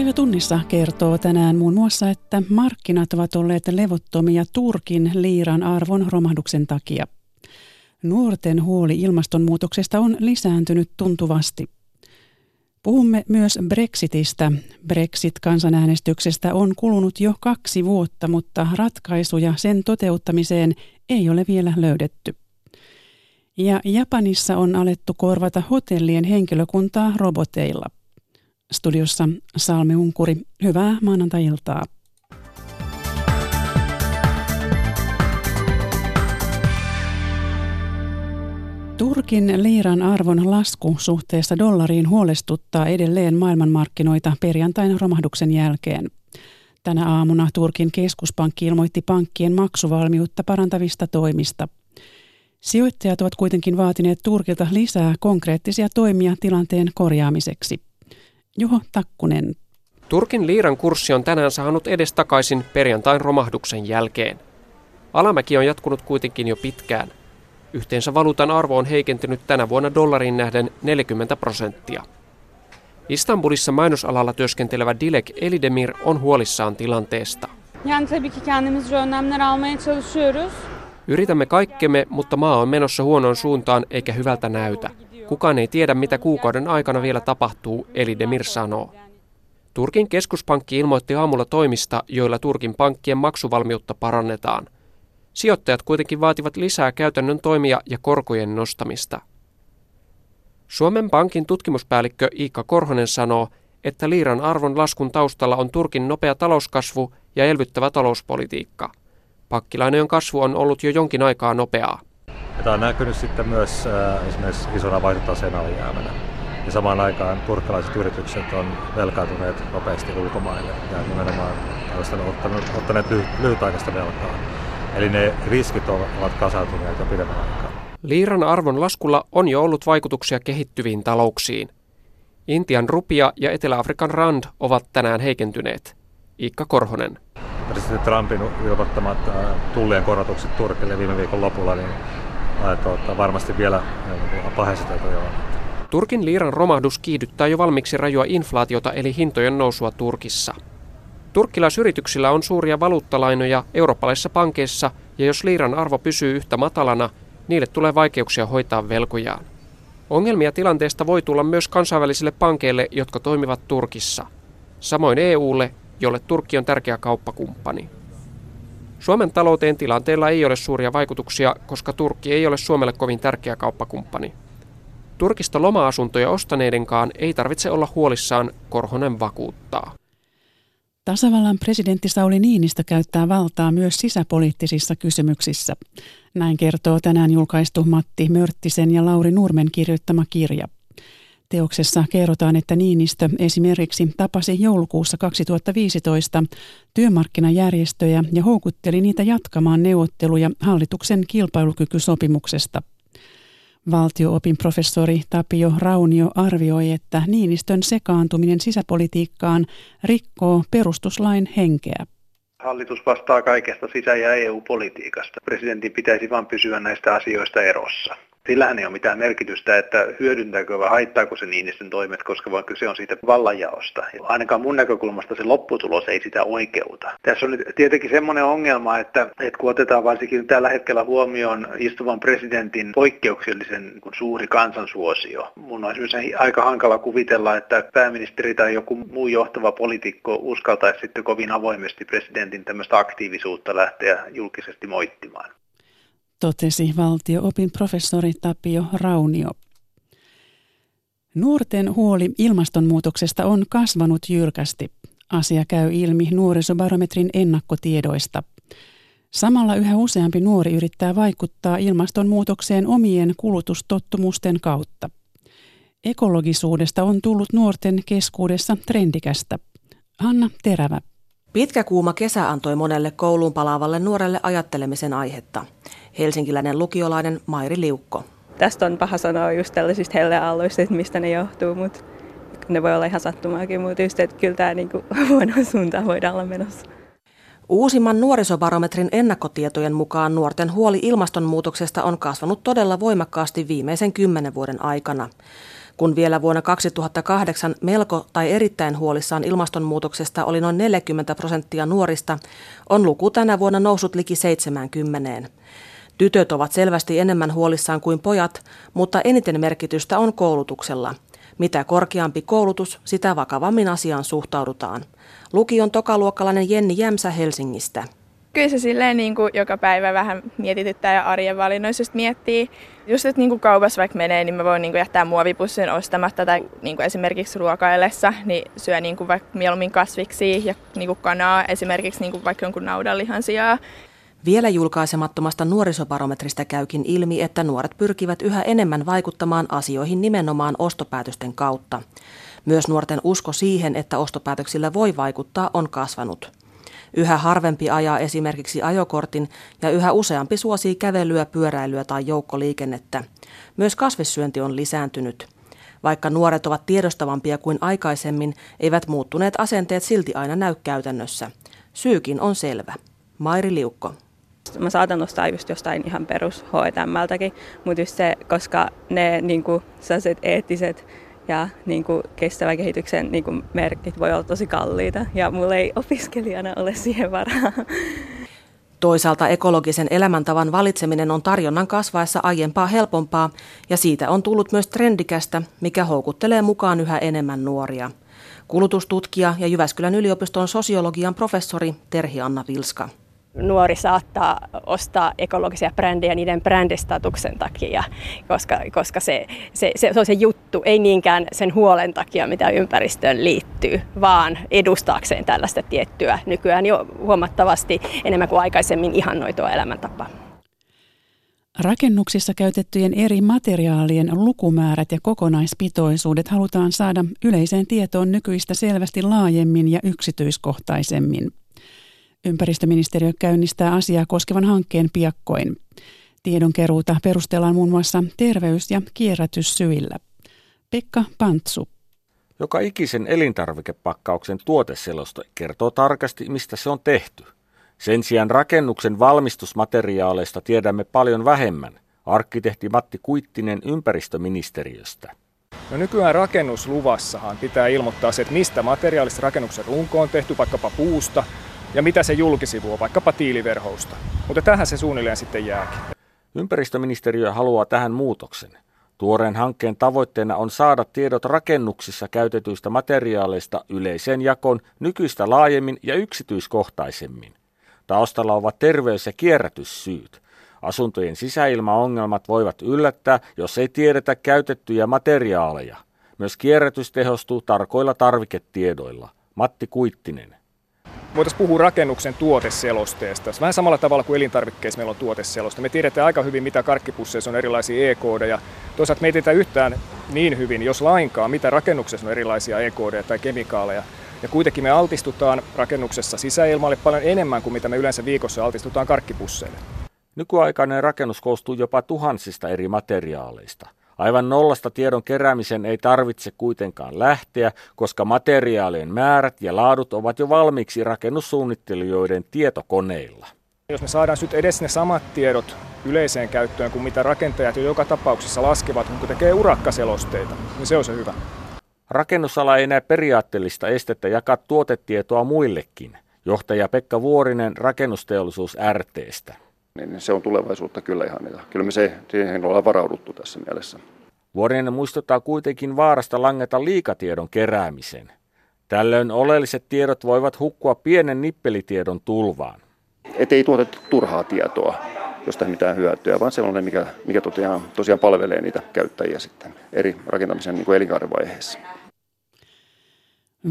Päivä tunnissa kertoo tänään muun muassa, että markkinat ovat olleet levottomia Turkin liiran arvon romahduksen takia. Nuorten huoli ilmastonmuutoksesta on lisääntynyt tuntuvasti. Puhumme myös Brexitistä. Brexit-kansanäänestyksestä on kulunut jo kaksi vuotta, mutta ratkaisuja sen toteuttamiseen ei ole vielä löydetty. Ja Japanissa on alettu korvata hotellien henkilökuntaa roboteilla. Studiossa Salme Unkuri, hyvää maanantai-iltaa. Turkin liiran arvon lasku suhteessa dollariin huolestuttaa edelleen maailmanmarkkinoita perjantain romahduksen jälkeen. Tänä aamuna Turkin keskuspankki ilmoitti pankkien maksuvalmiutta parantavista toimista. Sijoittajat ovat kuitenkin vaatineet Turkilta lisää konkreettisia toimia tilanteen korjaamiseksi. Juho Takkunen. Turkin liiran kurssi on tänään saanut edestakaisin perjantain romahduksen jälkeen. Alamäki on jatkunut kuitenkin jo pitkään. Yhteensä valuutan arvo on heikentynyt tänä vuonna dollarin nähden 40 prosenttia. Istanbulissa mainosalalla työskentelevä Dilek Elidemir on huolissaan tilanteesta. Yritämme kaikkemme, mutta maa on menossa huonoon suuntaan eikä hyvältä näytä. Kukaan ei tiedä, mitä kuukauden aikana vielä tapahtuu, eli Demir sanoo. Turkin keskuspankki ilmoitti aamulla toimista, joilla Turkin pankkien maksuvalmiutta parannetaan. Sijoittajat kuitenkin vaativat lisää käytännön toimia ja korkojen nostamista. Suomen Pankin tutkimuspäällikkö Iikka Korhonen sanoo, että liiran arvon laskun taustalla on Turkin nopea talouskasvu ja elvyttävä talouspolitiikka. Pakkilainojen kasvu on ollut jo jonkin aikaa nopeaa. Ja tämä on näkynyt sitten myös äh, esimerkiksi isona vaihtotaseen alijäämänä. Ja samaan aikaan turkkalaiset yritykset on velkaantuneet nopeasti ulkomaille ja nimenomaan ottaneet, ottaneet lyhytaikaista velkaa. Eli ne riskit ovat kasautuneet jo pidemmän aikaa. Liiran arvon laskulla on jo ollut vaikutuksia kehittyviin talouksiin. Intian rupia ja Etelä-Afrikan rand ovat tänään heikentyneet. Ikka Korhonen. Presidentti Trumpin ilmoittamat äh, tullien korotukset Turkille viime viikon lopulla niin tuota, varmasti vielä paheistetaan jo. Turkin liiran romahdus kiihdyttää jo valmiiksi rajua inflaatiota eli hintojen nousua Turkissa. Turkkilaisyrityksillä on suuria valuuttalainoja eurooppalaisissa pankeissa ja jos liiran arvo pysyy yhtä matalana, niille tulee vaikeuksia hoitaa velkojaan. Ongelmia tilanteesta voi tulla myös kansainvälisille pankeille, jotka toimivat Turkissa. Samoin EUlle, jolle Turkki on tärkeä kauppakumppani. Suomen talouteen tilanteella ei ole suuria vaikutuksia, koska Turkki ei ole Suomelle kovin tärkeä kauppakumppani. Turkista loma-asuntoja ostaneidenkaan ei tarvitse olla huolissaan, Korhonen vakuuttaa. Tasavallan presidentti Sauli Niinistö käyttää valtaa myös sisäpoliittisissa kysymyksissä. Näin kertoo tänään julkaistu Matti Mörttisen ja Lauri Nurmen kirjoittama kirja. Teoksessa kerrotaan, että Niinistö esimerkiksi tapasi joulukuussa 2015 työmarkkinajärjestöjä ja houkutteli niitä jatkamaan neuvotteluja hallituksen kilpailukykysopimuksesta. Valtioopin professori Tapio Raunio arvioi, että Niinistön sekaantuminen sisäpolitiikkaan rikkoo perustuslain henkeä. Hallitus vastaa kaikesta sisä- ja EU-politiikasta. Presidentin pitäisi vain pysyä näistä asioista erossa sillähän ei ole mitään merkitystä, että hyödyntääkö vai haittaako se Niinistön toimet, koska vaan kyse on siitä vallanjaosta. Ja ainakaan mun näkökulmasta se lopputulos ei sitä oikeuta. Tässä on nyt tietenkin semmoinen ongelma, että, että kun otetaan varsinkin tällä hetkellä huomioon istuvan presidentin poikkeuksellisen suuri kansansuosio, mun on esimerkiksi aika hankala kuvitella, että pääministeri tai joku muu johtava poliitikko uskaltaisi sitten kovin avoimesti presidentin tämmöistä aktiivisuutta lähteä julkisesti moittimaan totesi valtio-opin professori Tapio Raunio. Nuorten huoli ilmastonmuutoksesta on kasvanut jyrkästi. Asia käy ilmi nuorisobarometrin ennakkotiedoista. Samalla yhä useampi nuori yrittää vaikuttaa ilmastonmuutokseen omien kulutustottumusten kautta. Ekologisuudesta on tullut nuorten keskuudessa trendikästä. Hanna Terävä. Pitkä kuuma kesä antoi monelle kouluun palaavalle nuorelle ajattelemisen aihetta helsinkiläinen lukiolainen Mairi Liukko. Tästä on paha sanoa just tällaisista helleaalloista, että mistä ne johtuu, mutta ne voi olla ihan sattumaakin, mutta just, että kyllä tämä niinku huono suuntaan voidaan olla menossa. Uusimman nuorisobarometrin ennakkotietojen mukaan nuorten huoli ilmastonmuutoksesta on kasvanut todella voimakkaasti viimeisen kymmenen vuoden aikana. Kun vielä vuonna 2008 melko tai erittäin huolissaan ilmastonmuutoksesta oli noin 40 prosenttia nuorista, on luku tänä vuonna noussut liki 70. Tytöt ovat selvästi enemmän huolissaan kuin pojat, mutta eniten merkitystä on koulutuksella. Mitä korkeampi koulutus, sitä vakavammin asiaan suhtaudutaan. Lukion tokaluokkalainen Jenni Jämsä Helsingistä. Kyllä se silleen niin kuin joka päivä vähän mietityttää ja arjen valinnoissa just miettii. Just, että niin kuin kaupassa vaikka menee, niin mä voin niin kuin jättää muovipussin ostamatta tai niin kuin esimerkiksi ruokaillessa, niin syö niin kuin vaikka mieluummin kasviksi ja niin kuin kanaa, esimerkiksi niin kuin vaikka jonkun naudanlihan sijaa. Vielä julkaisemattomasta nuorisobarometrista käykin ilmi, että nuoret pyrkivät yhä enemmän vaikuttamaan asioihin nimenomaan ostopäätösten kautta. Myös nuorten usko siihen, että ostopäätöksillä voi vaikuttaa, on kasvanut. Yhä harvempi ajaa esimerkiksi ajokortin ja yhä useampi suosii kävelyä, pyöräilyä tai joukkoliikennettä. Myös kasvissyönti on lisääntynyt. Vaikka nuoret ovat tiedostavampia kuin aikaisemmin, eivät muuttuneet asenteet silti aina näy käytännössä. Syykin on selvä. Mairi Liukko. Mä saatan nostaa just jostain ihan perus H&Mltäkin, mutta just se, koska ne niin kuin, eettiset ja niin kuin kestävän kehityksen niin kuin merkit voi olla tosi kalliita ja mulla ei opiskelijana ole siihen varaa. Toisaalta ekologisen elämäntavan valitseminen on tarjonnan kasvaessa aiempaa helpompaa ja siitä on tullut myös trendikästä, mikä houkuttelee mukaan yhä enemmän nuoria. Kulutustutkija ja Jyväskylän yliopiston sosiologian professori Terhi Anna Vilska nuori saattaa ostaa ekologisia brändejä niiden brändistatuksen takia, koska, koska se, se, se, se on se juttu, ei niinkään sen huolen takia, mitä ympäristöön liittyy, vaan edustaakseen tällaista tiettyä nykyään jo huomattavasti enemmän kuin aikaisemmin ihannoitua elämäntapaa. Rakennuksissa käytettyjen eri materiaalien lukumäärät ja kokonaispitoisuudet halutaan saada yleiseen tietoon nykyistä selvästi laajemmin ja yksityiskohtaisemmin. Ympäristöministeriö käynnistää asiaa koskevan hankkeen piakkoin. Tiedonkeruuta perustellaan muun muassa terveys- ja kierrätyssyillä. Pekka Pantsu. Joka ikisen elintarvikepakkauksen tuoteselosto kertoo tarkasti, mistä se on tehty. Sen sijaan rakennuksen valmistusmateriaaleista tiedämme paljon vähemmän, arkkitehti Matti Kuittinen ympäristöministeriöstä. No nykyään rakennusluvassahan pitää ilmoittaa se, että mistä materiaalista rakennuksen runko on tehty, vaikkapa puusta, ja mitä se julkisivu on, vaikkapa tiiliverhousta. Mutta tähän se suunnilleen sitten jääkin. Ympäristöministeriö haluaa tähän muutoksen. Tuoreen hankkeen tavoitteena on saada tiedot rakennuksissa käytetyistä materiaaleista yleiseen jakon nykyistä laajemmin ja yksityiskohtaisemmin. Taustalla ovat terveys- ja kierrätyssyyt. Asuntojen sisäilmaongelmat voivat yllättää, jos ei tiedetä käytettyjä materiaaleja. Myös kierrätys tehostuu tarkoilla tarviketiedoilla. Matti Kuittinen voitaisiin puhua rakennuksen tuoteselosteesta. Vähän samalla tavalla kuin elintarvikkeissa meillä on tuoteseloste. Me tiedetään aika hyvin, mitä karkkipusseissa on erilaisia e-koodeja. Toisaalta me ei tiedetä yhtään niin hyvin, jos lainkaan, mitä rakennuksessa on erilaisia e-koodeja tai kemikaaleja. Ja kuitenkin me altistutaan rakennuksessa sisäilmalle paljon enemmän kuin mitä me yleensä viikossa altistutaan karkkipusseille. Nykyaikainen rakennus koostuu jopa tuhansista eri materiaaleista – Aivan nollasta tiedon keräämisen ei tarvitse kuitenkaan lähteä, koska materiaalien määrät ja laadut ovat jo valmiiksi rakennussuunnittelijoiden tietokoneilla. Jos me saadaan nyt edes ne samat tiedot yleiseen käyttöön kuin mitä rakentajat jo joka tapauksessa laskevat, kun tekee urakkaselosteita, niin se on se hyvä. Rakennusala ei näe periaatteellista estettä jakaa tuotetietoa muillekin. Johtaja Pekka Vuorinen rakennusteollisuus RTstä niin se on tulevaisuutta kyllä ihan. Ja kyllä me se, siihen ollaan varauduttu tässä mielessä. Vuorinen muistuttaa kuitenkin vaarasta langeta liikatiedon keräämisen. Tällöin oleelliset tiedot voivat hukkua pienen nippelitiedon tulvaan. Et ei tuoteta turhaa tietoa, josta ei mitään hyötyä, vaan sellainen, mikä, mikä tosiaan, tosiaan palvelee niitä käyttäjiä sitten eri rakentamisen niin elinkaaren vaiheessa.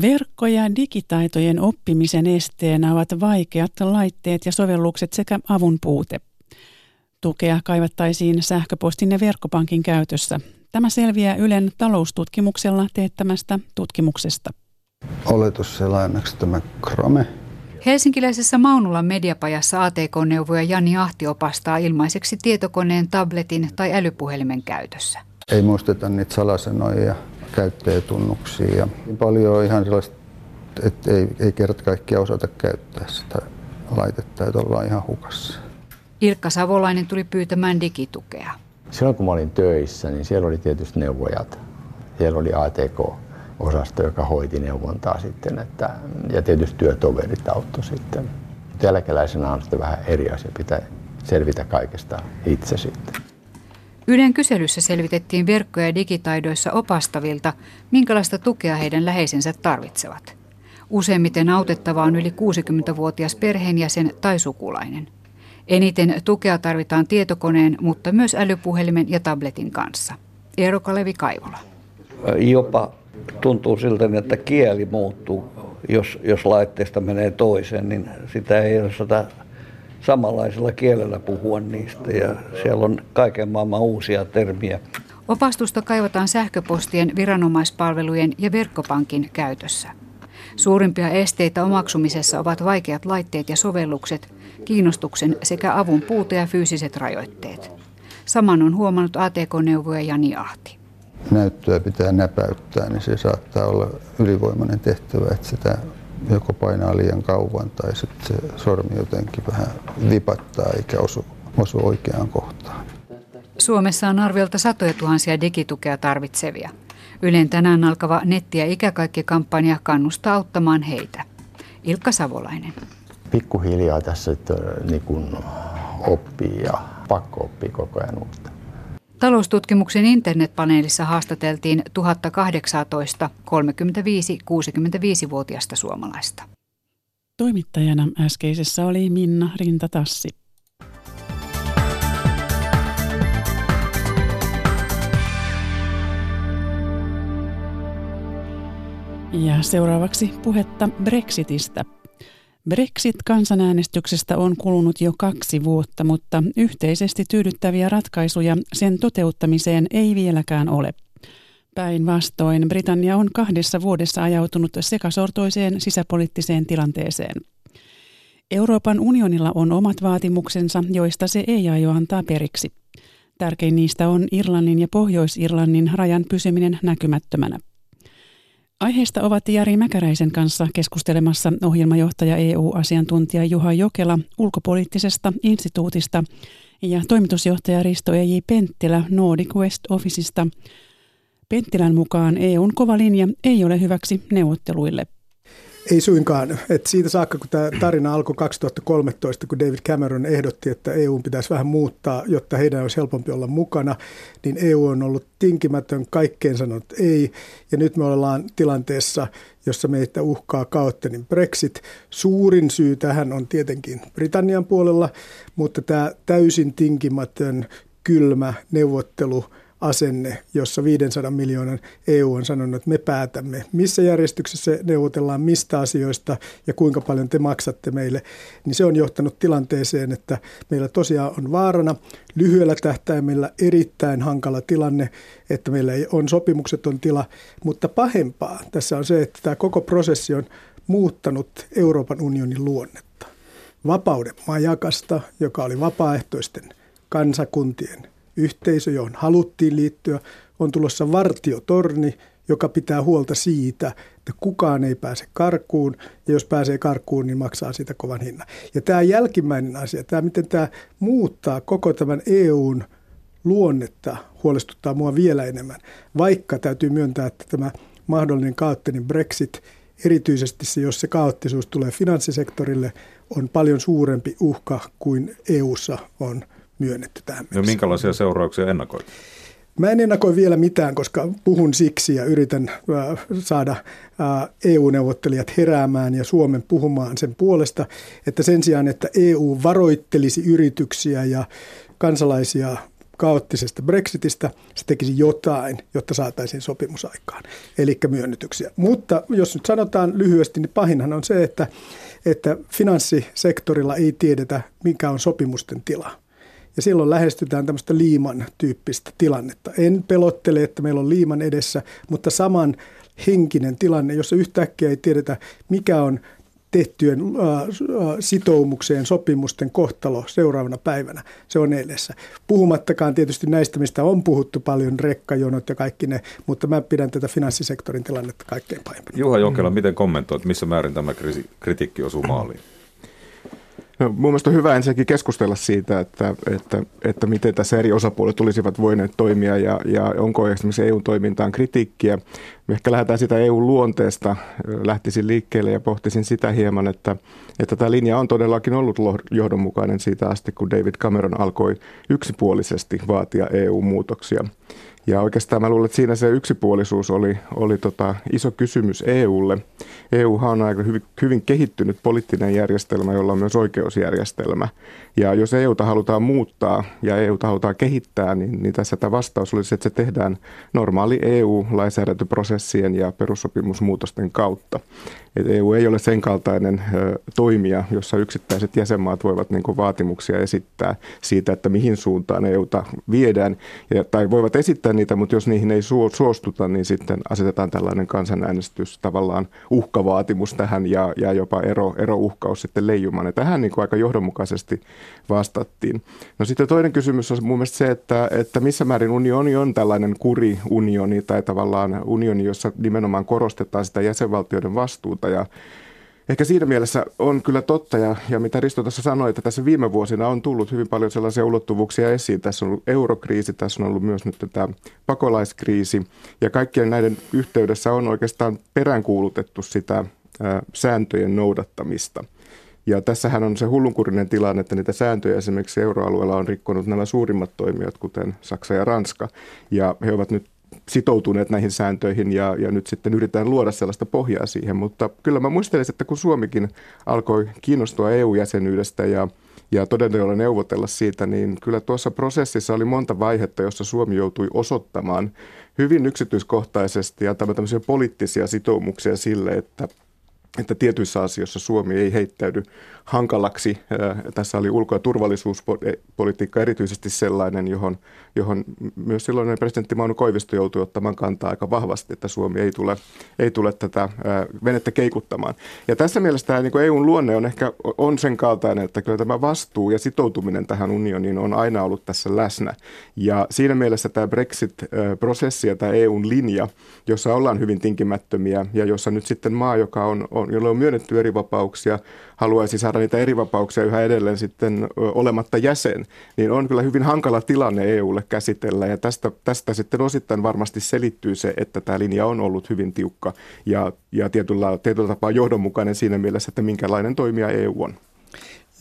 Verkko- ja digitaitojen oppimisen esteenä ovat vaikeat laitteet ja sovellukset sekä avun puute. Tukea kaivattaisiin sähköpostin ja verkkopankin käytössä. Tämä selviää Ylen taloustutkimuksella teettämästä tutkimuksesta. Oletusselainaksi tämä Chrome. Helsinkiläisessä Maunulan mediapajassa ATK-neuvoja Jani Ahti opastaa ilmaiseksi tietokoneen, tabletin tai älypuhelimen käytössä. Ei muisteta niitä salasanoja käyttäjätunnuksia ja paljon ihan sellaista, että ei, ei kerta kaikkiaan osata käyttää sitä laitetta, että ollaan ihan hukassa. Ilkka Savolainen tuli pyytämään digitukea. Silloin kun mä olin töissä, niin siellä oli tietysti neuvojat. siellä oli ATK-osasto, joka hoiti neuvontaa sitten, että, ja tietysti työtoverit auttoi sitten. Mutta eläkeläisenä on sitten vähän eri asia, pitää selvitä kaikesta itse sitten. Ylen kyselyssä selvitettiin verkko- ja digitaidoissa opastavilta, minkälaista tukea heidän läheisensä tarvitsevat. Useimmiten autettava on yli 60-vuotias perheenjäsen tai sukulainen. Eniten tukea tarvitaan tietokoneen, mutta myös älypuhelimen ja tabletin kanssa. Eero Kalevi Kaivola. Jopa tuntuu siltä, että kieli muuttuu. Jos, jos laitteesta menee toiseen, niin sitä ei osata samanlaisella kielellä puhua niistä ja siellä on kaiken maailman uusia termiä. Opastusta kaivataan sähköpostien, viranomaispalvelujen ja verkkopankin käytössä. Suurimpia esteitä omaksumisessa ovat vaikeat laitteet ja sovellukset, kiinnostuksen sekä avun puute ja fyysiset rajoitteet. Saman on huomannut ATK-neuvoja Jani Ahti. Näyttöä pitää näpäyttää, niin se saattaa olla ylivoimainen tehtävä, että sitä joko painaa liian kauan tai sitten se sormi jotenkin vähän vipattaa eikä osu, osu oikeaan kohtaan. Suomessa on arviolta satoja tuhansia digitukea tarvitsevia. Ylen tänään alkava netti- ja ikäkaikki-kampanja kannustaa auttamaan heitä. Ilkka Savolainen. Pikkuhiljaa tässä että, niin kun oppii ja pakko oppii koko ajan uutta. Taloustutkimuksen internetpaneelissa haastateltiin 1018 35-65-vuotiaista suomalaista. Toimittajana äskeisessä oli Minna Rintatassi. Ja seuraavaksi puhetta Brexitistä. Brexit-kansanäänestyksestä on kulunut jo kaksi vuotta, mutta yhteisesti tyydyttäviä ratkaisuja sen toteuttamiseen ei vieläkään ole. Päinvastoin Britannia on kahdessa vuodessa ajautunut sekasortoiseen sisäpoliittiseen tilanteeseen. Euroopan unionilla on omat vaatimuksensa, joista se ei aio antaa periksi. Tärkein niistä on Irlannin ja Pohjois-Irlannin rajan pysyminen näkymättömänä. Aiheesta ovat Jari Mäkäräisen kanssa keskustelemassa ohjelmajohtaja EU-asiantuntija Juha Jokela ulkopoliittisesta instituutista ja toimitusjohtaja Risto E.J. Penttilä Nordic West Officeista. Penttilän mukaan EUn kova linja ei ole hyväksi neuvotteluille. Ei suinkaan. Et siitä saakka, kun tämä tarina alkoi 2013, kun David Cameron ehdotti, että EU pitäisi vähän muuttaa, jotta heidän olisi helpompi olla mukana, niin EU on ollut tinkimätön, kaikkeen sanonut ei. Ja nyt me ollaan tilanteessa, jossa meitä uhkaa kaoottinen Brexit. Suurin syy tähän on tietenkin Britannian puolella, mutta tämä täysin tinkimätön, kylmä neuvottelu – asenne, jossa 500 miljoonan EU on sanonut, että me päätämme, missä järjestyksessä neuvotellaan mistä asioista ja kuinka paljon te maksatte meille, niin se on johtanut tilanteeseen, että meillä tosiaan on vaarana lyhyellä tähtäimellä erittäin hankala tilanne, että meillä ei on sopimukseton tila, mutta pahempaa tässä on se, että tämä koko prosessi on muuttanut Euroopan unionin luonnetta. Vapauden majakasta, joka oli vapaaehtoisten kansakuntien yhteisö, johon haluttiin liittyä, on tulossa vartiotorni, joka pitää huolta siitä, että kukaan ei pääse karkuun, ja jos pääsee karkuun, niin maksaa siitä kovan hinnan. Ja tämä jälkimmäinen asia, tämä miten tämä muuttaa koko tämän EUn luonnetta, huolestuttaa mua vielä enemmän, vaikka täytyy myöntää, että tämä mahdollinen kaoottinen Brexit, erityisesti se, jos se kaoottisuus tulee finanssisektorille, on paljon suurempi uhka kuin EUssa on myönnetty tähän mennessä. Ja minkälaisia seurauksia ennakoit? Mä en ennakoi vielä mitään, koska puhun siksi ja yritän äh, saada äh, EU-neuvottelijat heräämään ja Suomen puhumaan sen puolesta, että sen sijaan, että EU varoittelisi yrityksiä ja kansalaisia kaoottisesta Brexitistä, se tekisi jotain, jotta saataisiin sopimusaikaan, eli myönnytyksiä. Mutta jos nyt sanotaan lyhyesti, niin pahinhan on se, että, että finanssisektorilla ei tiedetä, mikä on sopimusten tila. Ja silloin lähestytään tämmöistä liiman tyyppistä tilannetta. En pelottele, että meillä on liiman edessä, mutta saman henkinen tilanne, jossa yhtäkkiä ei tiedetä, mikä on tehtyjen sitoumukseen sopimusten kohtalo seuraavana päivänä. Se on edessä. Puhumattakaan tietysti näistä, mistä on puhuttu paljon, rekkajonot ja kaikki ne, mutta mä pidän tätä finanssisektorin tilannetta kaikkein pahimpana. Juha Jokela, miten kommentoit, missä määrin tämä kritiikki osuu maaliin? No, mun mielestä on hyvä ensinnäkin keskustella siitä, että, että, että miten tässä eri osapuolet olisivat voineet toimia ja, ja onko esimerkiksi EU-toimintaan kritiikkiä. Ehkä lähdetään sitä EU-luonteesta, lähtisin liikkeelle ja pohtisin sitä hieman, että, että tämä linja on todellakin ollut johdonmukainen siitä asti, kun David Cameron alkoi yksipuolisesti vaatia EU-muutoksia. Ja oikeastaan mä luulen, että siinä se yksipuolisuus oli, oli tota iso kysymys EUlle. EU on aika hyvin, hyvin kehittynyt poliittinen järjestelmä, jolla on myös oikeusjärjestelmä. Ja jos EUta halutaan muuttaa ja EUta halutaan kehittää, niin, niin tässä tämä vastaus olisi, että se tehdään normaali EU-lainsäädäntöprosessien ja perussopimusmuutosten kautta. Et EU ei ole sen kaltainen ö, toimija, jossa yksittäiset jäsenmaat voivat niin vaatimuksia esittää siitä, että mihin suuntaan EUta viedään, ja, tai voivat esittää niitä, mutta jos niihin ei suostuta, niin sitten asetetaan tällainen kansanäänestys, tavallaan uhkavaatimus tähän ja, ja jopa ero, erouhkaus sitten leijumaan. Ja tähän niin aika johdonmukaisesti vastattiin. No sitten toinen kysymys on mun mielestä se, että, että missä määrin unioni on tällainen kuriunioni tai tavallaan unioni, jossa nimenomaan korostetaan sitä jäsenvaltioiden vastuuta ja Ehkä siinä mielessä on kyllä totta, ja, ja mitä Risto tässä sanoi, että tässä viime vuosina on tullut hyvin paljon sellaisia ulottuvuuksia esiin. Tässä on ollut eurokriisi, tässä on ollut myös nyt tämä pakolaiskriisi, ja kaikkien näiden yhteydessä on oikeastaan peräänkuulutettu sitä ää, sääntöjen noudattamista. Ja tässähän on se hullunkurinen tilanne, että niitä sääntöjä esimerkiksi euroalueella on rikkonut nämä suurimmat toimijat, kuten Saksa ja Ranska. Ja he ovat nyt sitoutuneet näihin sääntöihin ja, ja nyt sitten yritetään luoda sellaista pohjaa siihen. Mutta kyllä mä muistelisin, että kun Suomikin alkoi kiinnostua EU-jäsenyydestä ja, ja todella neuvotella siitä, niin kyllä tuossa prosessissa oli monta vaihetta, jossa Suomi joutui osoittamaan hyvin yksityiskohtaisesti ja tämmöisiä poliittisia sitoumuksia sille, että että tietyissä asioissa Suomi ei heittäydy hankalaksi. Tässä oli ulko- ja turvallisuuspolitiikka erityisesti sellainen, johon, johon myös silloinen presidentti Mauno Koivisto joutui ottamaan kantaa aika vahvasti, että Suomi ei tule, ei tule tätä venettä keikuttamaan. Ja tässä mielessä tämä niin EUn luonne on ehkä on sen kaltainen, että kyllä tämä vastuu ja sitoutuminen tähän unioniin on aina ollut tässä läsnä. Ja siinä mielessä tämä Brexit-prosessi ja tämä EUn linja, jossa ollaan hyvin tinkimättömiä ja jossa nyt sitten maa, joka on, on jolle on myönnetty eri vapauksia, haluaisi saada niitä eri vapauksia yhä edelleen sitten olematta jäsen, niin on kyllä hyvin hankala tilanne EUlle käsitellä. Ja tästä, tästä sitten osittain varmasti selittyy se, että tämä linja on ollut hyvin tiukka ja, ja tietyllä, tietyllä tapaa johdonmukainen siinä mielessä, että minkälainen toimija EU on.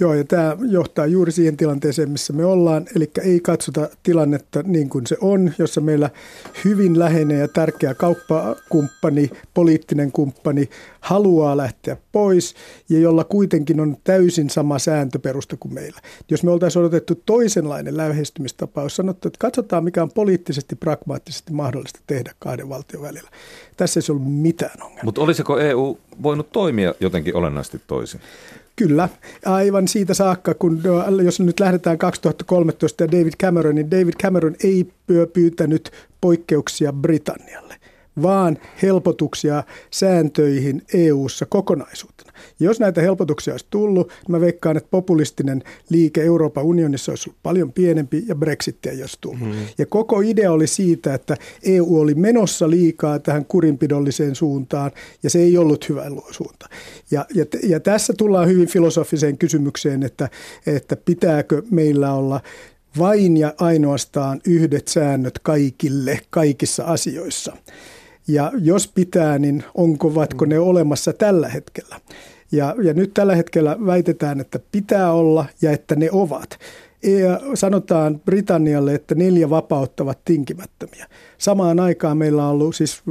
Joo, ja tämä johtaa juuri siihen tilanteeseen, missä me ollaan, eli ei katsota tilannetta niin kuin se on, jossa meillä hyvin läheinen ja tärkeä kauppakumppani, poliittinen kumppani haluaa lähteä pois ja jolla kuitenkin on täysin sama sääntöperusta kuin meillä. Jos me oltaisiin odotettu toisenlainen lähestymistapa, olisi sanottu, että katsotaan mikä on poliittisesti, pragmaattisesti mahdollista tehdä kahden valtion välillä. Tässä ei ollut mitään ongelmaa. Mutta olisiko EU voinut toimia jotenkin olennaisesti toisin? Kyllä, aivan siitä saakka, kun jos nyt lähdetään 2013 ja David Cameron, niin David Cameron ei pyytänyt poikkeuksia Britannialle, vaan helpotuksia sääntöihin EU-ssa kokonaisuutena. Jos näitä helpotuksia olisi tullut, niin mä veikkaan, että populistinen liike Euroopan unionissa olisi ollut paljon pienempi ja Brexit ei olisi tullut. Hmm. Ja koko idea oli siitä, että EU oli menossa liikaa tähän kurinpidolliseen suuntaan ja se ei ollut hyvä suunta. Ja, ja, ja tässä tullaan hyvin filosofiseen kysymykseen, että, että pitääkö meillä olla vain ja ainoastaan yhdet säännöt kaikille kaikissa asioissa. Ja jos pitää, niin onko, vatko ne olemassa tällä hetkellä? Ja, ja nyt tällä hetkellä väitetään, että pitää olla ja että ne ovat. Ja sanotaan Britannialle, että neljä vapautta ovat tinkimättömiä. Samaan aikaan meillä on ollut siis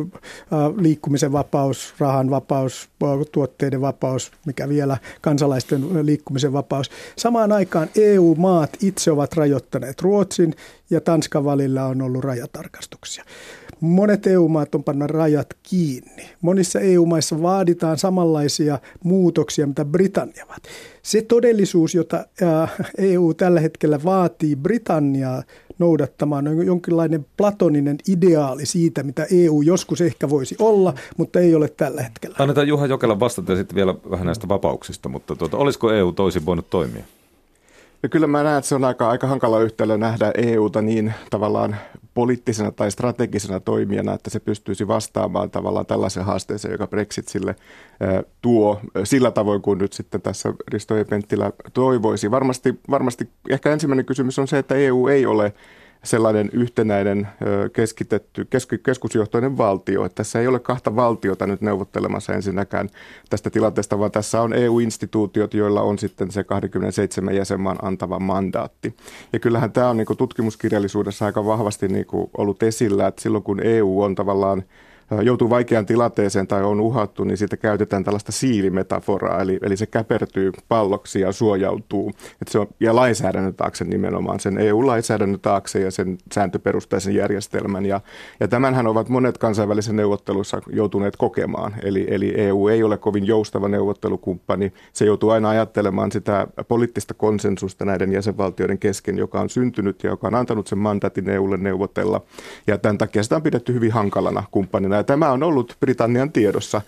liikkumisen vapaus, rahan vapaus, tuotteiden vapaus, mikä vielä kansalaisten liikkumisen vapaus. Samaan aikaan EU-maat itse ovat rajoittaneet Ruotsin ja Tanskan välillä on ollut rajatarkastuksia. Monet EU-maat on panna rajat kiinni. Monissa EU-maissa vaaditaan samanlaisia muutoksia, mitä Britannia vaat. Se todellisuus, jota EU tällä hetkellä vaatii Britanniaa noudattamaan, on jonkinlainen platoninen ideaali siitä, mitä EU joskus ehkä voisi olla, mutta ei ole tällä hetkellä. Annetaan Juha Jokela vastata sitten vielä vähän näistä vapauksista, mutta tuota, olisiko EU toisin voinut toimia? Ja kyllä mä näen, että se on aika, aika hankala yhtälö nähdä EUta niin tavallaan poliittisena tai strategisena toimijana, että se pystyisi vastaamaan tavallaan tällaisen haasteeseen, joka Brexit sille tuo sillä tavoin kuin nyt sitten tässä Risto E. Penttilä toivoisi. Varmasti, varmasti ehkä ensimmäinen kysymys on se, että EU ei ole sellainen yhtenäinen keskitetty, keskusjohtoinen valtio. Että tässä ei ole kahta valtiota nyt neuvottelemassa ensinnäkään tästä tilanteesta, vaan tässä on EU-instituutiot, joilla on sitten se 27 jäsenmaan antava mandaatti. Ja kyllähän tämä on niin tutkimuskirjallisuudessa aika vahvasti niin ollut esillä, että silloin kun EU on tavallaan joutuu vaikeaan tilanteeseen tai on uhattu, niin siitä käytetään tällaista siilimetaforaa, eli, eli se käpertyy palloksi ja suojautuu. Et se on, ja lainsäädännön taakse nimenomaan, sen EU-lainsäädännön taakse ja sen sääntöperustaisen järjestelmän. Ja, ja tämänhän ovat monet kansainvälisissä neuvotteluissa joutuneet kokemaan. Eli, eli EU ei ole kovin joustava neuvottelukumppani. Se joutuu aina ajattelemaan sitä poliittista konsensusta näiden jäsenvaltioiden kesken, joka on syntynyt ja joka on antanut sen mandaatin EUlle neuvotella. Ja tämän takia sitä on pidetty hyvin hankalana kumppanina ja tämä on ollut Britannian tiedossa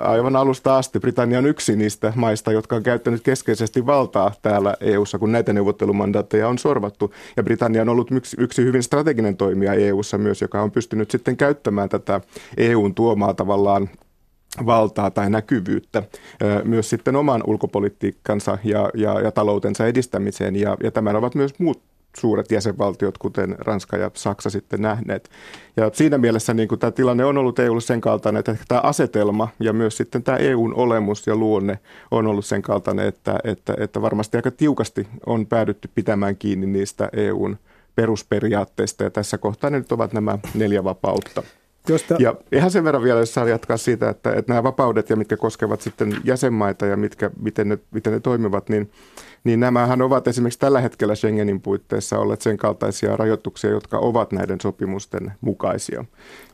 aivan alusta asti. Britannia on yksi niistä maista, jotka on käyttänyt keskeisesti valtaa täällä EUssa, kun näitä neuvottelumandaatteja on sorvattu. Ja Britannia on ollut yksi, yksi hyvin strateginen toimija EUssa myös, joka on pystynyt sitten käyttämään tätä EUn tuomaa tavallaan valtaa tai näkyvyyttä myös sitten oman ulkopolitiikkansa ja, ja, ja taloutensa edistämiseen. Ja, ja tämän ovat myös muut suuret jäsenvaltiot, kuten Ranska ja Saksa sitten nähneet. Ja siinä mielessä niin kuin tämä tilanne on ollut EUlle sen kaltainen, että tämä asetelma ja myös sitten tämä EUn olemus ja luonne on ollut sen kaltainen, että, että, että varmasti aika tiukasti on päädytty pitämään kiinni niistä EUn perusperiaatteista ja tässä kohtaa ne nyt ovat nämä neljä vapautta. Josta... Ja ihan sen verran vielä, jos saa jatkaa siitä, että, että nämä vapaudet ja mitkä koskevat sitten jäsenmaita ja mitkä, miten, ne, miten ne toimivat, niin niin nämähän ovat esimerkiksi tällä hetkellä Schengenin puitteissa olleet sen kaltaisia rajoituksia, jotka ovat näiden sopimusten mukaisia.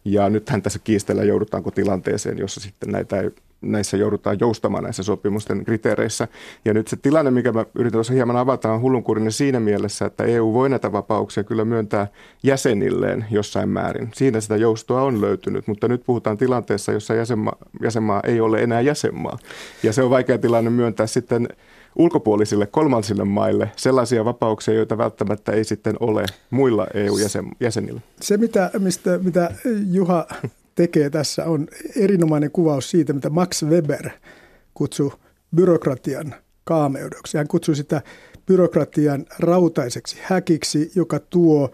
Ja nythän tässä kiistellä joudutaanko tilanteeseen, jossa sitten näitä ei näissä joudutaan joustamaan näissä sopimusten kriteereissä. Ja nyt se tilanne, mikä mä yritän tuossa hieman avata, on hullunkurinen siinä mielessä, että EU voi näitä vapauksia kyllä myöntää jäsenilleen jossain määrin. Siinä sitä joustoa on löytynyt, mutta nyt puhutaan tilanteessa, jossa jäsenmaa, jäsenmaa ei ole enää jäsenmaa. Ja se on vaikea tilanne myöntää sitten ulkopuolisille kolmansille maille sellaisia vapauksia, joita välttämättä ei sitten ole muilla EU-jäsenillä. Se, mitä, mistä, mitä Juha tekee tässä, on erinomainen kuvaus siitä, mitä Max Weber kutsui byrokratian kaameudeksi. Hän kutsui sitä byrokratian rautaiseksi häkiksi, joka tuo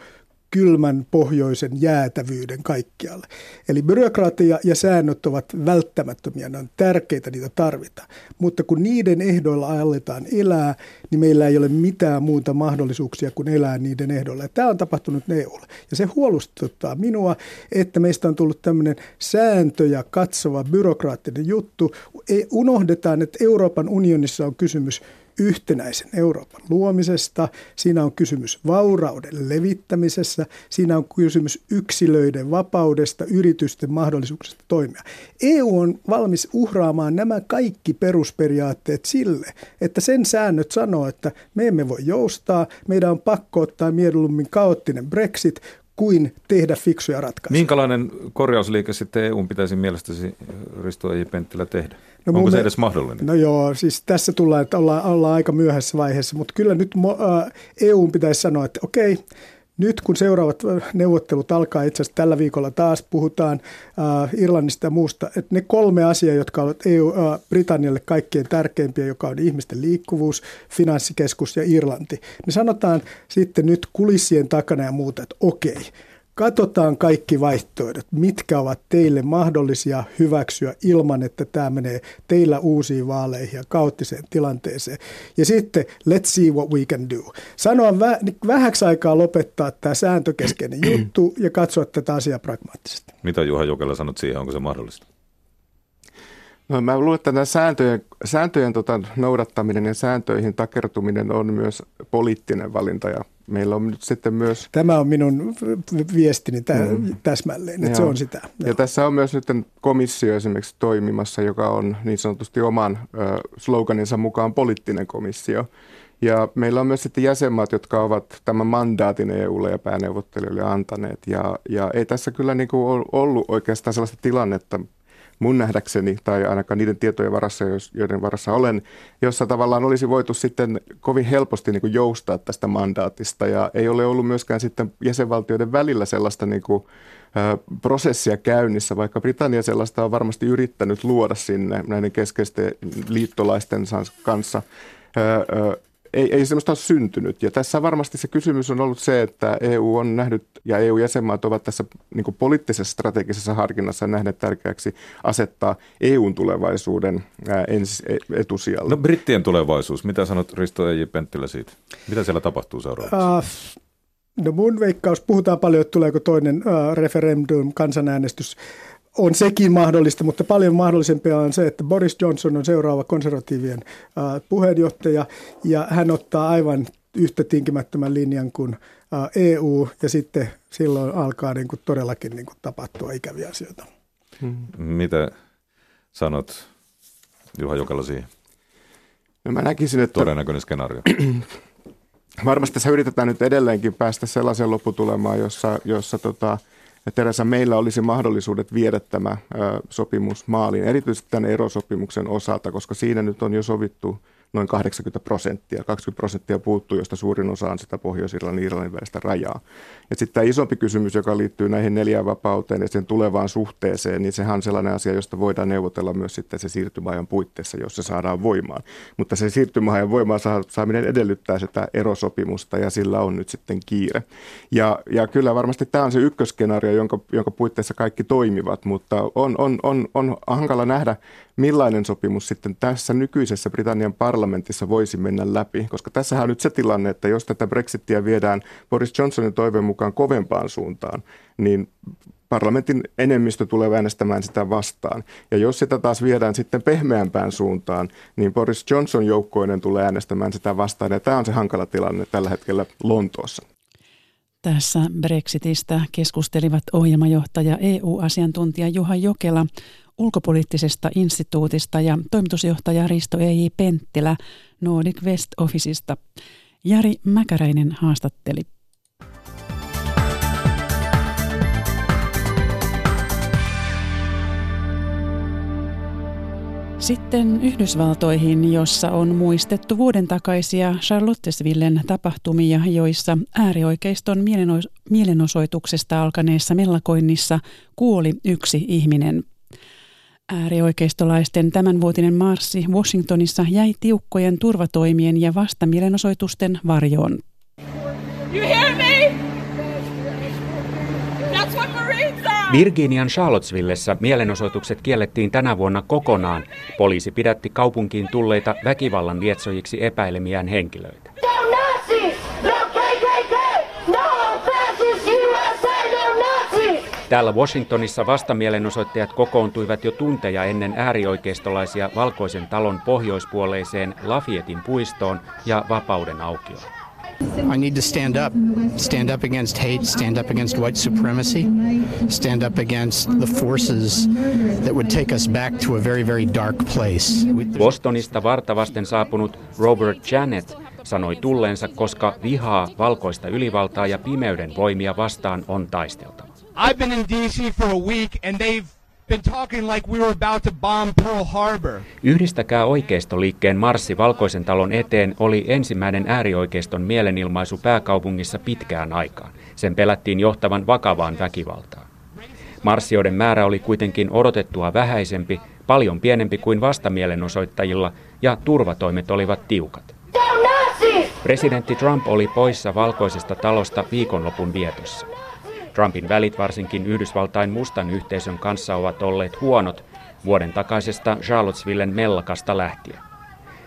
kylmän pohjoisen jäätävyyden kaikkialle. Eli byrokratia ja säännöt ovat välttämättömiä, ne on tärkeitä, niitä tarvitaan. Mutta kun niiden ehdoilla aletaan elää, niin meillä ei ole mitään muuta mahdollisuuksia kuin elää niiden ehdoilla. Ja tämä on tapahtunut EUlle. Ja se huolestuttaa minua, että meistä on tullut tämmöinen sääntöjä katsova byrokraattinen juttu. Unohdetaan, että Euroopan unionissa on kysymys yhtenäisen Euroopan luomisesta, siinä on kysymys vaurauden levittämisessä, siinä on kysymys yksilöiden vapaudesta, yritysten mahdollisuuksista toimia. EU on valmis uhraamaan nämä kaikki perusperiaatteet sille, että sen säännöt sanoo, että me emme voi joustaa, meidän on pakko ottaa mieluummin kaoottinen Brexit, kuin tehdä fiksuja ratkaisuja. Minkälainen korjausliike sitten EU pitäisi mielestäsi Risto Eiji Penttilä tehdä? No Onko se edes mahdollinen? No joo, siis tässä tullaan, että ollaan, ollaan aika myöhässä vaiheessa, mutta kyllä nyt äh, EU pitäisi sanoa, että okei, nyt kun seuraavat neuvottelut alkaa, itse asiassa tällä viikolla taas puhutaan äh, Irlannista ja muusta, että ne kolme asiaa, jotka ovat EU, äh, Britannialle kaikkein tärkeimpiä, joka on ihmisten liikkuvuus, finanssikeskus ja Irlanti, niin sanotaan sitten nyt kulissien takana ja muuta, että okei, Katsotaan kaikki vaihtoehdot, mitkä ovat teille mahdollisia hyväksyä ilman, että tämä menee teillä uusiin vaaleihin ja kaoottiseen tilanteeseen. Ja sitten let's see what we can do. Sanoa vä- vähäksi aikaa lopettaa tämä sääntökeskeinen juttu ja katsoa tätä asiaa pragmaattisesti. Mitä Juha Jokela sanot siihen, onko se mahdollista? No, mä luulen, että nämä sääntöjen, sääntöjen tota, noudattaminen ja sääntöihin takertuminen on myös poliittinen valinta ja meillä on nyt sitten myös... Tämä on minun viestini tä- mm. täsmälleen, että Joo. se on sitä. Ja Joo. tässä on myös nyt komissio esimerkiksi toimimassa, joka on niin sanotusti oman ö, sloganinsa mukaan poliittinen komissio. Ja meillä on myös sitten jäsenmaat, jotka ovat tämän mandaatin EUlle ja pääneuvottelijoille antaneet. Ja, ja ei tässä kyllä niin kuin ollut oikeastaan sellaista tilannetta mun nähdäkseni, tai ainakaan niiden tietojen varassa, joiden varassa olen, jossa tavallaan olisi voitu sitten kovin helposti niin kuin joustaa tästä mandaatista. Ja ei ole ollut myöskään sitten jäsenvaltioiden välillä sellaista niin kuin, prosessia käynnissä, vaikka Britannia sellaista on varmasti yrittänyt luoda sinne näiden keskeisten liittolaisten kanssa ei, ei semmoista ole syntynyt. Ja tässä varmasti se kysymys on ollut se, että EU on nähnyt ja EU-jäsenmaat ovat tässä niin poliittisessa strategisessa harkinnassa nähneet tärkeäksi asettaa EUn tulevaisuuden ensi e, etusijalle. No brittien tulevaisuus, mitä sanot Risto Eiji Penttilä siitä? Mitä siellä tapahtuu seuraavaksi? Uh, no mun veikkaus, puhutaan paljon, että tuleeko toinen uh, referendum, kansanäänestys on sekin mahdollista, mutta paljon mahdollisempia on se, että Boris Johnson on seuraava konservatiivien puheenjohtaja ja hän ottaa aivan yhtä tinkimättömän linjan kuin EU ja sitten silloin alkaa niin kuin todellakin niin kuin tapahtua ikäviä asioita. Hmm. Mitä sanot Juha Jokala siihen? No mä näkisin, että... Todennäköinen skenaario. Varmasti tässä yritetään nyt edelleenkin päästä sellaiseen lopputulemaan, jossa, jossa tota, Teresa, meillä olisi mahdollisuudet viedä tämä sopimus maaliin, erityisesti tämän erosopimuksen osalta, koska siinä nyt on jo sovittu noin 80 prosenttia. 20 prosenttia puuttuu, josta suurin osa on sitä Pohjois-Irlannin ja Irlannin välistä rajaa. Ja sitten tämä isompi kysymys, joka liittyy näihin neljään vapauteen ja sen tulevaan suhteeseen, niin sehän on sellainen asia, josta voidaan neuvotella myös sitten se siirtymäajan puitteissa, jos se saadaan voimaan. Mutta se siirtymäajan voimaan saaminen edellyttää sitä erosopimusta ja sillä on nyt sitten kiire. Ja, ja kyllä varmasti tämä on se ykköskenaario, jonka, jonka puitteissa kaikki toimivat, mutta on, on, on, on hankala nähdä, millainen sopimus sitten tässä nykyisessä Britannian parlamentissa voisi mennä läpi, koska tässä on nyt se tilanne, että jos tätä Brexittiä viedään Boris Johnsonin toiveen mukaan kovempaan suuntaan, niin parlamentin enemmistö tulee äänestämään sitä vastaan. Ja jos sitä taas viedään sitten pehmeämpään suuntaan, niin Boris Johnson joukkoinen tulee äänestämään sitä vastaan. Ja tämä on se hankala tilanne tällä hetkellä Lontoossa. Tässä Brexitistä keskustelivat ohjelmajohtaja EU-asiantuntija Juha Jokela ulkopoliittisesta instituutista ja toimitusjohtaja Risto E.J. Penttilä Nordic West Officeista. Jari Mäkäräinen haastatteli. Sitten Yhdysvaltoihin, jossa on muistettu vuoden takaisia Charlottesvillen tapahtumia, joissa äärioikeiston mielenosoituksesta alkaneessa mellakoinnissa kuoli yksi ihminen. Äärioikeistolaisten tämänvuotinen marssi Washingtonissa jäi tiukkojen turvatoimien ja vastamielenosoitusten varjoon. You hear me? Virginian Charlottesvillessä mielenosoitukset kiellettiin tänä vuonna kokonaan. Poliisi pidätti kaupunkiin tulleita väkivallan lietsojiksi epäilemiään henkilöitä. Täällä Washingtonissa vastamielenosoittajat kokoontuivat jo tunteja ennen äärioikeistolaisia Valkoisen talon pohjoispuoleiseen Lafietin puistoon ja Vapauden aukioon. I need to stand up. Stand up against hate, stand up against white supremacy, stand up against the forces that would take us back to a very, very dark place. Bostonista vartavasten saapunut Robert Janet sanoi tulleensa, koska vihaa valkoista ylivaltaa ja pimeyden voimia vastaan on taisteltava. I've been in DC for a week and they've been talking like we were about to bomb Pearl Harbor. Yhdistäkää oikeistoliikkeen marssi Valkoisen talon eteen oli ensimmäinen äärioikeiston mielenilmaisu pääkaupungissa pitkään aikaan. Sen pelättiin johtavan vakavaan väkivaltaan. Marssijoiden määrä oli kuitenkin odotettua vähäisempi, paljon pienempi kuin vastamielenosoittajilla, ja turvatoimet olivat tiukat. Presidentti Trump oli poissa valkoisesta talosta viikonlopun vietossa. Trumpin välit varsinkin Yhdysvaltain mustan yhteisön kanssa ovat olleet huonot vuoden takaisesta Charlottesvillen mellakasta lähtien.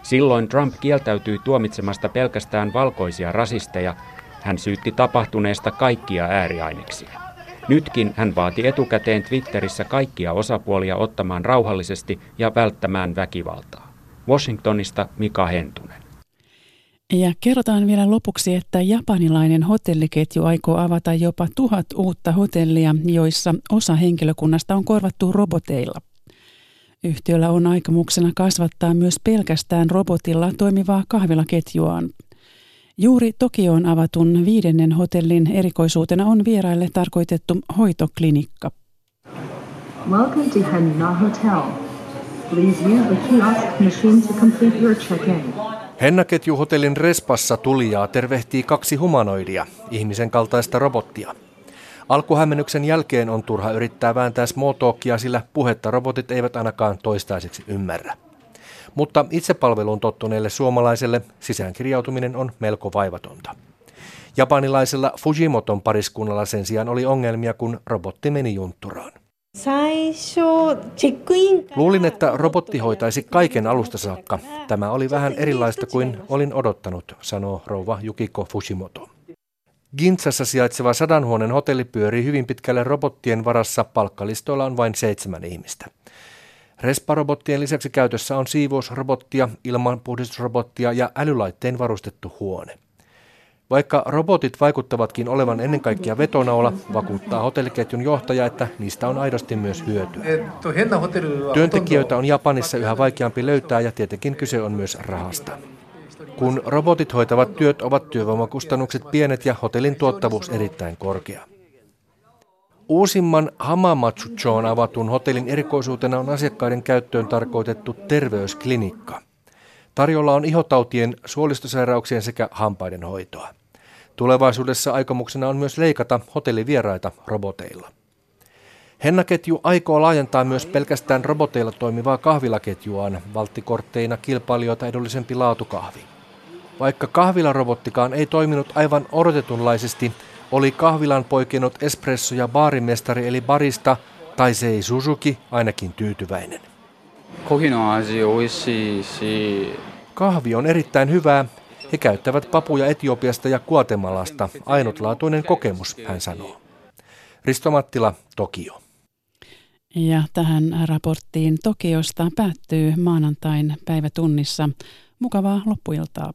Silloin Trump kieltäytyi tuomitsemasta pelkästään valkoisia rasisteja. Hän syytti tapahtuneesta kaikkia ääriaineksia. Nytkin hän vaati etukäteen Twitterissä kaikkia osapuolia ottamaan rauhallisesti ja välttämään väkivaltaa. Washingtonista Mika Hentunen. Ja kerrotaan vielä lopuksi, että japanilainen hotelliketju aikoo avata jopa tuhat uutta hotellia, joissa osa henkilökunnasta on korvattu roboteilla. Yhtiöllä on aikomuksena kasvattaa myös pelkästään robotilla toimivaa kahvilaketjuaan. Juuri Tokioon avatun viidennen hotellin erikoisuutena on vieraille tarkoitettu hoitoklinikka. Welcome to Henna Hotel. Please use the kiosk machine to complete your check-in. Hennaketjuhotellin Respassa tulijaa tervehtii kaksi humanoidia, ihmisen kaltaista robottia. Alkuhämmennyksen jälkeen on turha yrittää vääntää small talkia, sillä puhetta robotit eivät ainakaan toistaiseksi ymmärrä. Mutta itsepalveluun tottuneelle suomalaiselle sisäänkirjautuminen on melko vaivatonta. Japanilaisella Fujimoton pariskunnalla sen sijaan oli ongelmia, kun robotti meni juntturaan. Luulin, että robotti hoitaisi kaiken alusta saakka. Tämä oli vähän erilaista kuin olin odottanut, sanoo rouva Yukiko Fujimoto. Gintsassa sijaitseva sadanhuoneen hotelli pyörii hyvin pitkälle robottien varassa. Palkkalistoilla on vain seitsemän ihmistä. Resparobottien lisäksi käytössä on siivousrobottia, ilmanpuhdistusrobottia ja älylaitteen varustettu huone. Vaikka robotit vaikuttavatkin olevan ennen kaikkea vetonaula, vakuuttaa hotelliketjun johtaja, että niistä on aidosti myös hyötyä. Työntekijöitä on Japanissa yhä vaikeampi löytää ja tietenkin kyse on myös rahasta. Kun robotit hoitavat työt, ovat työvoimakustannukset pienet ja hotellin tuottavuus erittäin korkea. Uusimman Hamamatsuchoon avatun hotellin erikoisuutena on asiakkaiden käyttöön tarkoitettu terveysklinikka. Tarjolla on ihotautien, suolistosairauksien sekä hampaiden hoitoa. Tulevaisuudessa aikomuksena on myös leikata hotellivieraita roboteilla. Hennaketju aikoo laajentaa myös pelkästään roboteilla toimivaa kahvilaketjuaan valttikortteina kilpailijoita edullisempi laatukahvi. Vaikka kahvilarobottikaan ei toiminut aivan odotetunlaisesti, oli kahvilan poikennut espresso- ja baarimestari eli barista Taisei Suzuki ainakin tyytyväinen. Kahvi on erittäin hyvää. He käyttävät papuja Etiopiasta ja Guatemalasta. Ainutlaatuinen kokemus, hän sanoo. Risto Mattila, Tokio. Ja tähän raporttiin Tokiosta päättyy maanantain päivätunnissa. Mukavaa loppuiltaa.